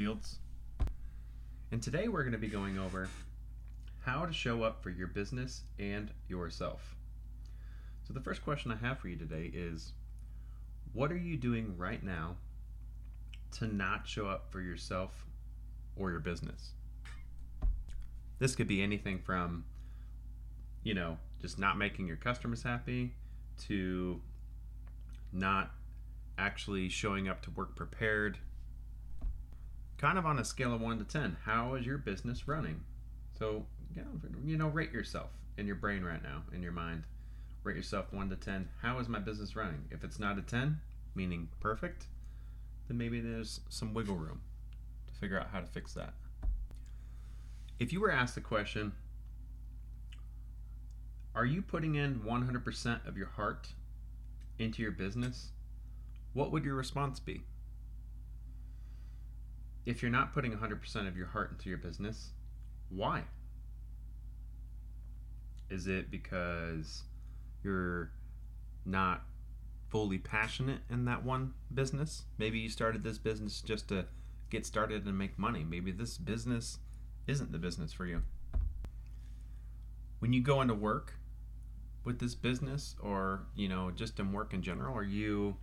Fields. And today we're going to be going over how to show up for your business and yourself. So, the first question I have for you today is What are you doing right now to not show up for yourself or your business? This could be anything from, you know, just not making your customers happy to not actually showing up to work prepared. Kind of on a scale of 1 to 10, how is your business running? So, you know, rate yourself in your brain right now, in your mind. Rate yourself 1 to 10. How is my business running? If it's not a 10, meaning perfect, then maybe there's some wiggle room to figure out how to fix that. If you were asked the question, are you putting in 100% of your heart into your business? what would your response be? If you're not putting 100% of your heart into your business, why? Is it because you're not fully passionate in that one business? Maybe you started this business just to get started and make money. Maybe this business isn't the business for you. When you go into work with this business or, you know, just in work in general, are you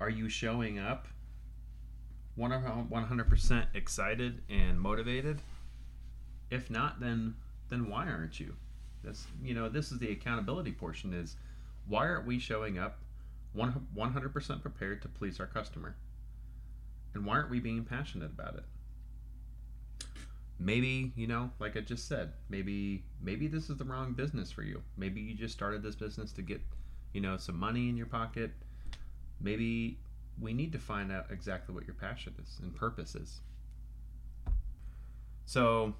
are you showing up 100% excited and motivated? If not, then then why aren't you? This you know this is the accountability portion. Is why aren't we showing up 100% prepared to please our customer? And why aren't we being passionate about it? Maybe, you know, like I just said, maybe maybe this is the wrong business for you. Maybe you just started this business to get, you know, some money in your pocket maybe we need to find out exactly what your passion is and purpose is. So,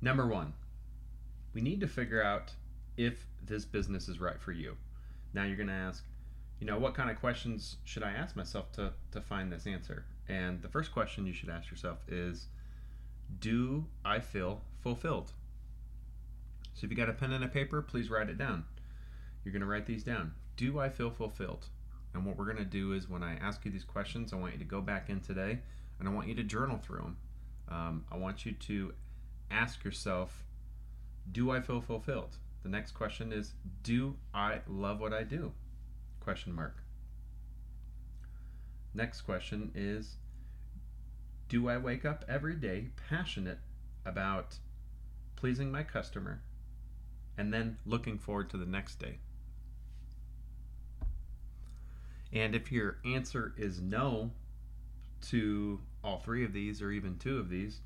number one, we need to figure out if this business is right for you. Now, you're going to ask, you know, what kind of questions should I ask myself to, to find this answer? And the first question you should ask yourself is, do I feel fulfilled? So, if you got a pen and a paper, please write it down. You're going to write these down do I feel fulfilled? And what we're going to do is when I ask you these questions, I want you to go back in today and I want you to journal through them. Um, I want you to ask yourself, do I feel fulfilled? The next question is, do I love what I do? Question mark. Next question is, do I wake up every day passionate about pleasing my customer and then looking forward to the next day? And if your answer is no to all three of these or even two of these,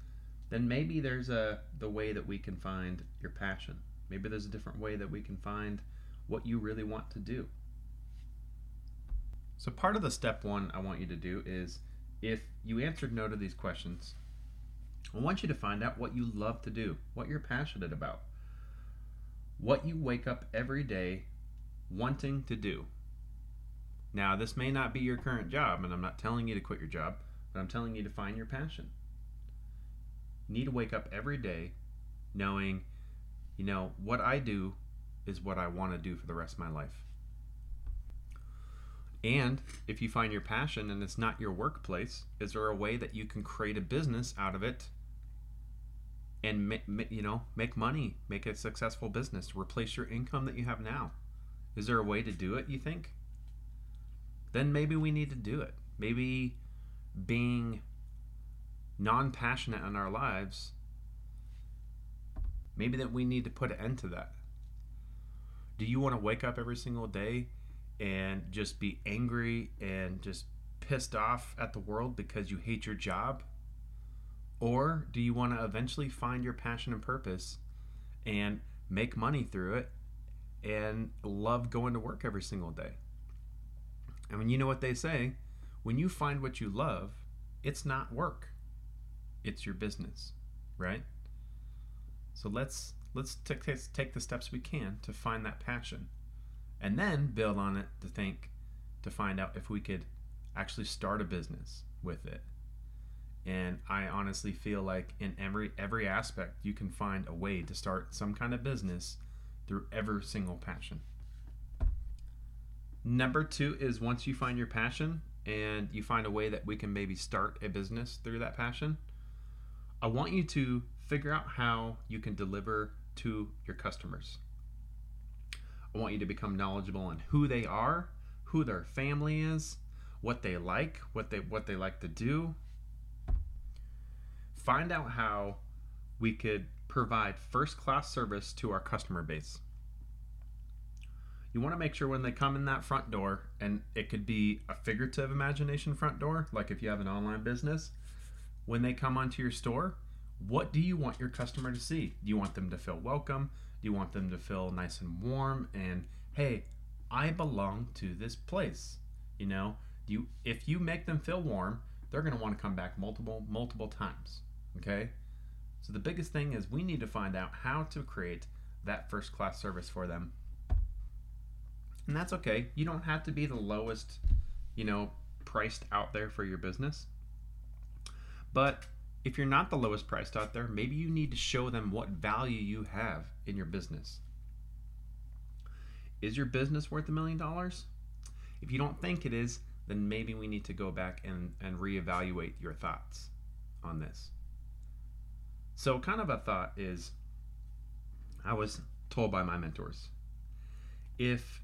then maybe there's a the way that we can find your passion. Maybe there's a different way that we can find what you really want to do. So part of the step 1 I want you to do is if you answered no to these questions, I want you to find out what you love to do, what you're passionate about. What you wake up every day wanting to do. Now, this may not be your current job, and I'm not telling you to quit your job, but I'm telling you to find your passion. You need to wake up every day knowing, you know, what I do is what I want to do for the rest of my life. And if you find your passion and it's not your workplace, is there a way that you can create a business out of it and you know make money, make a successful business, replace your income that you have now? Is there a way to do it? You think? Then maybe we need to do it. Maybe being non passionate in our lives, maybe that we need to put an end to that. Do you want to wake up every single day and just be angry and just pissed off at the world because you hate your job? Or do you want to eventually find your passion and purpose and make money through it and love going to work every single day? I mean, you know what they say when you find what you love, it's not work, it's your business, right? So let's let's take take the steps we can to find that passion, and then build on it to think to find out if we could actually start a business with it. And I honestly feel like in every every aspect you can find a way to start some kind of business through every single passion. Number two is once you find your passion and you find a way that we can maybe start a business through that passion, I want you to figure out how you can deliver to your customers. I want you to become knowledgeable on who they are, who their family is, what they like, what they what they like to do. Find out how we could provide first-class service to our customer base. You want to make sure when they come in that front door, and it could be a figurative imagination front door, like if you have an online business, when they come onto your store, what do you want your customer to see? Do you want them to feel welcome? Do you want them to feel nice and warm and hey, I belong to this place? You know, you if you make them feel warm, they're going to want to come back multiple multiple times. Okay? So the biggest thing is we need to find out how to create that first class service for them. And that's okay. You don't have to be the lowest, you know, priced out there for your business. But if you're not the lowest priced out there, maybe you need to show them what value you have in your business. Is your business worth a million dollars? If you don't think it is, then maybe we need to go back and, and reevaluate your thoughts on this. So, kind of a thought is I was told by my mentors if,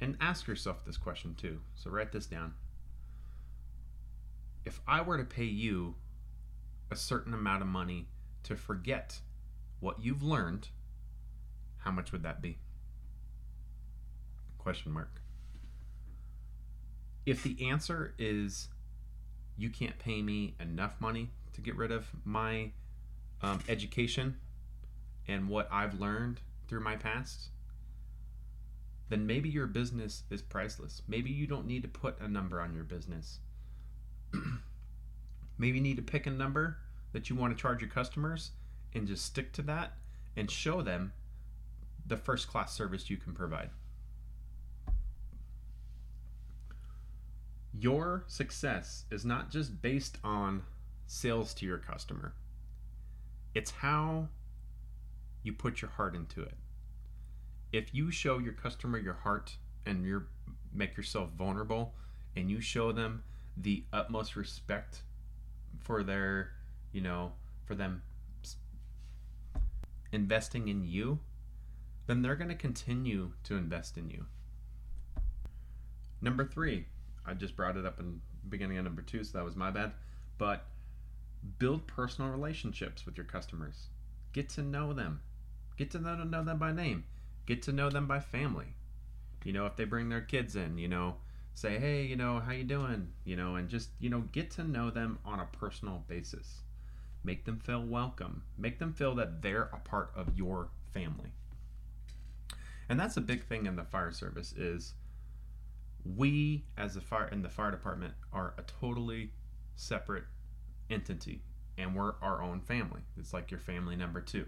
and ask yourself this question too. So, write this down. If I were to pay you a certain amount of money to forget what you've learned, how much would that be? Question mark. If the answer is you can't pay me enough money to get rid of my um, education and what I've learned through my past, then maybe your business is priceless. Maybe you don't need to put a number on your business. maybe you need to pick a number that you want to charge your customers and just stick to that and show them the first class service you can provide. Your success is not just based on sales to your customer, it's how you put your heart into it. If you show your customer your heart and you make yourself vulnerable and you show them the utmost respect for their you know, for them investing in you, then they're going to continue to invest in you. Number three, I just brought it up in beginning of number two, so that was my bad. But build personal relationships with your customers. Get to know them. Get to know, know them by name. Get to know them by family. You know, if they bring their kids in, you know, say, hey, you know, how you doing? You know, and just, you know, get to know them on a personal basis. Make them feel welcome. Make them feel that they're a part of your family. And that's a big thing in the fire service is we as a fire in the fire department are a totally separate entity and we're our own family. It's like your family number 2.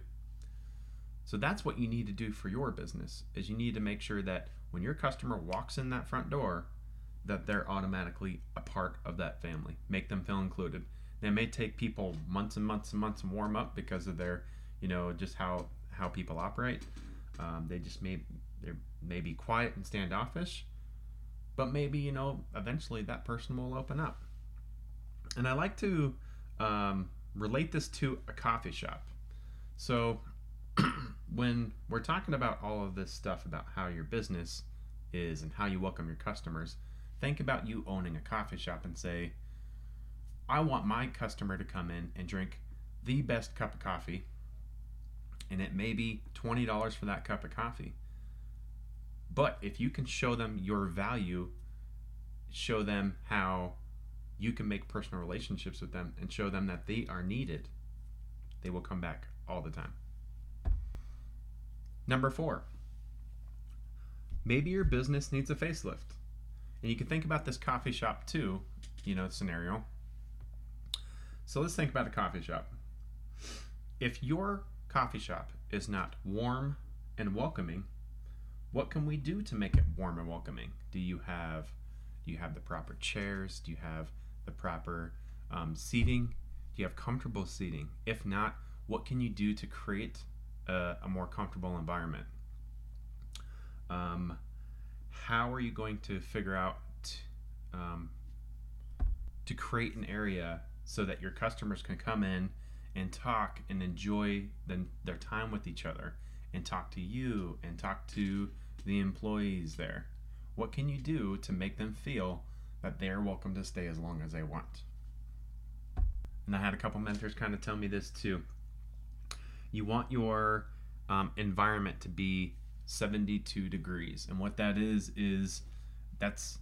So that's what you need to do for your business is you need to make sure that when your customer walks in that front door that they're automatically a part of that family. Make them feel included. It may take people months and months and months to warm up because of their, you know, just how how people operate. Um, they just may they may be quiet and standoffish, but maybe you know eventually that person will open up. And I like to um, relate this to a coffee shop. So when we're talking about all of this stuff about how your business is and how you welcome your customers, think about you owning a coffee shop and say I want my customer to come in and drink the best cup of coffee, and it may be $20 for that cup of coffee. But if you can show them your value, show them how you can make personal relationships with them, and show them that they are needed, they will come back all the time. Number four, maybe your business needs a facelift. And you can think about this coffee shop too, you know, scenario. So let's think about a coffee shop. If your coffee shop is not warm and welcoming, what can we do to make it warm and welcoming? Do you have do you have the proper chairs? Do you have the proper um, seating? Do you have comfortable seating? If not, what can you do to create a, a more comfortable environment? Um, how are you going to figure out um, to create an area so that your customers can come in and talk and enjoy the, their time with each other and talk to you and talk to the employees there? What can you do to make them feel that they're welcome to stay as long as they want? And I had a couple mentors kind of tell me this too. You want your um, environment to be 72 degrees. And what that is, is that's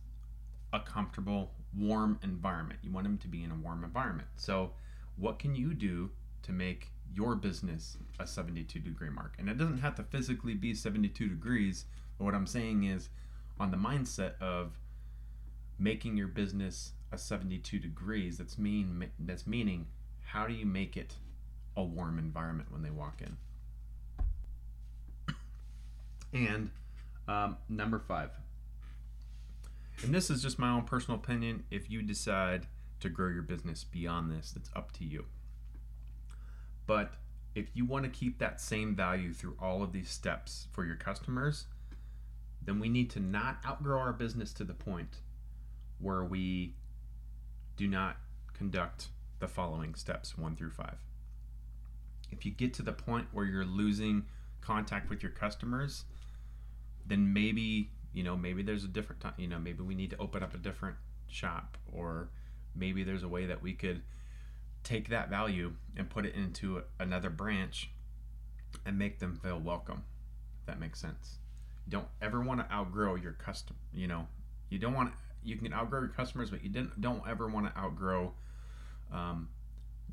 a comfortable, warm environment. You want them to be in a warm environment. So, what can you do to make your business a 72 degree mark? And it doesn't have to physically be 72 degrees, but what I'm saying is on the mindset of making your business a 72 degrees, that's mean that's meaning how do you make it a warm environment when they walk in? And um, number five, and this is just my own personal opinion. If you decide to grow your business beyond this, that's up to you. But if you want to keep that same value through all of these steps for your customers, then we need to not outgrow our business to the point where we do not conduct the following steps one through five. If you get to the point where you're losing contact with your customers, then maybe you know maybe there's a different time you know maybe we need to open up a different shop or maybe there's a way that we could take that value and put it into another branch and make them feel welcome that makes sense. You don't ever want to outgrow your custom you know you don't want you can outgrow your customers but you didn't don't ever want to outgrow um,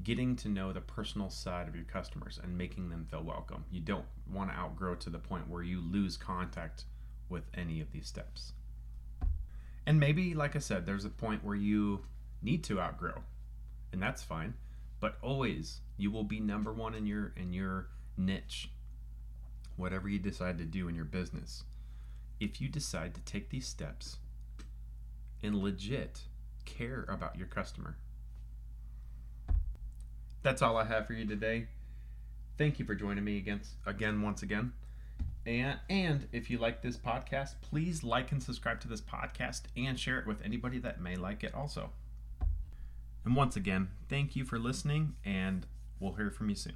getting to know the personal side of your customers and making them feel welcome. You don't want to outgrow to the point where you lose contact with any of these steps. And maybe, like I said, there's a point where you need to outgrow, and that's fine. But always, you will be number one in your in your niche, whatever you decide to do in your business. If you decide to take these steps and legit care about your customer that's all I have for you today. Thank you for joining me again, again once again. And, and if you like this podcast, please like and subscribe to this podcast and share it with anybody that may like it also. And once again, thank you for listening, and we'll hear from you soon.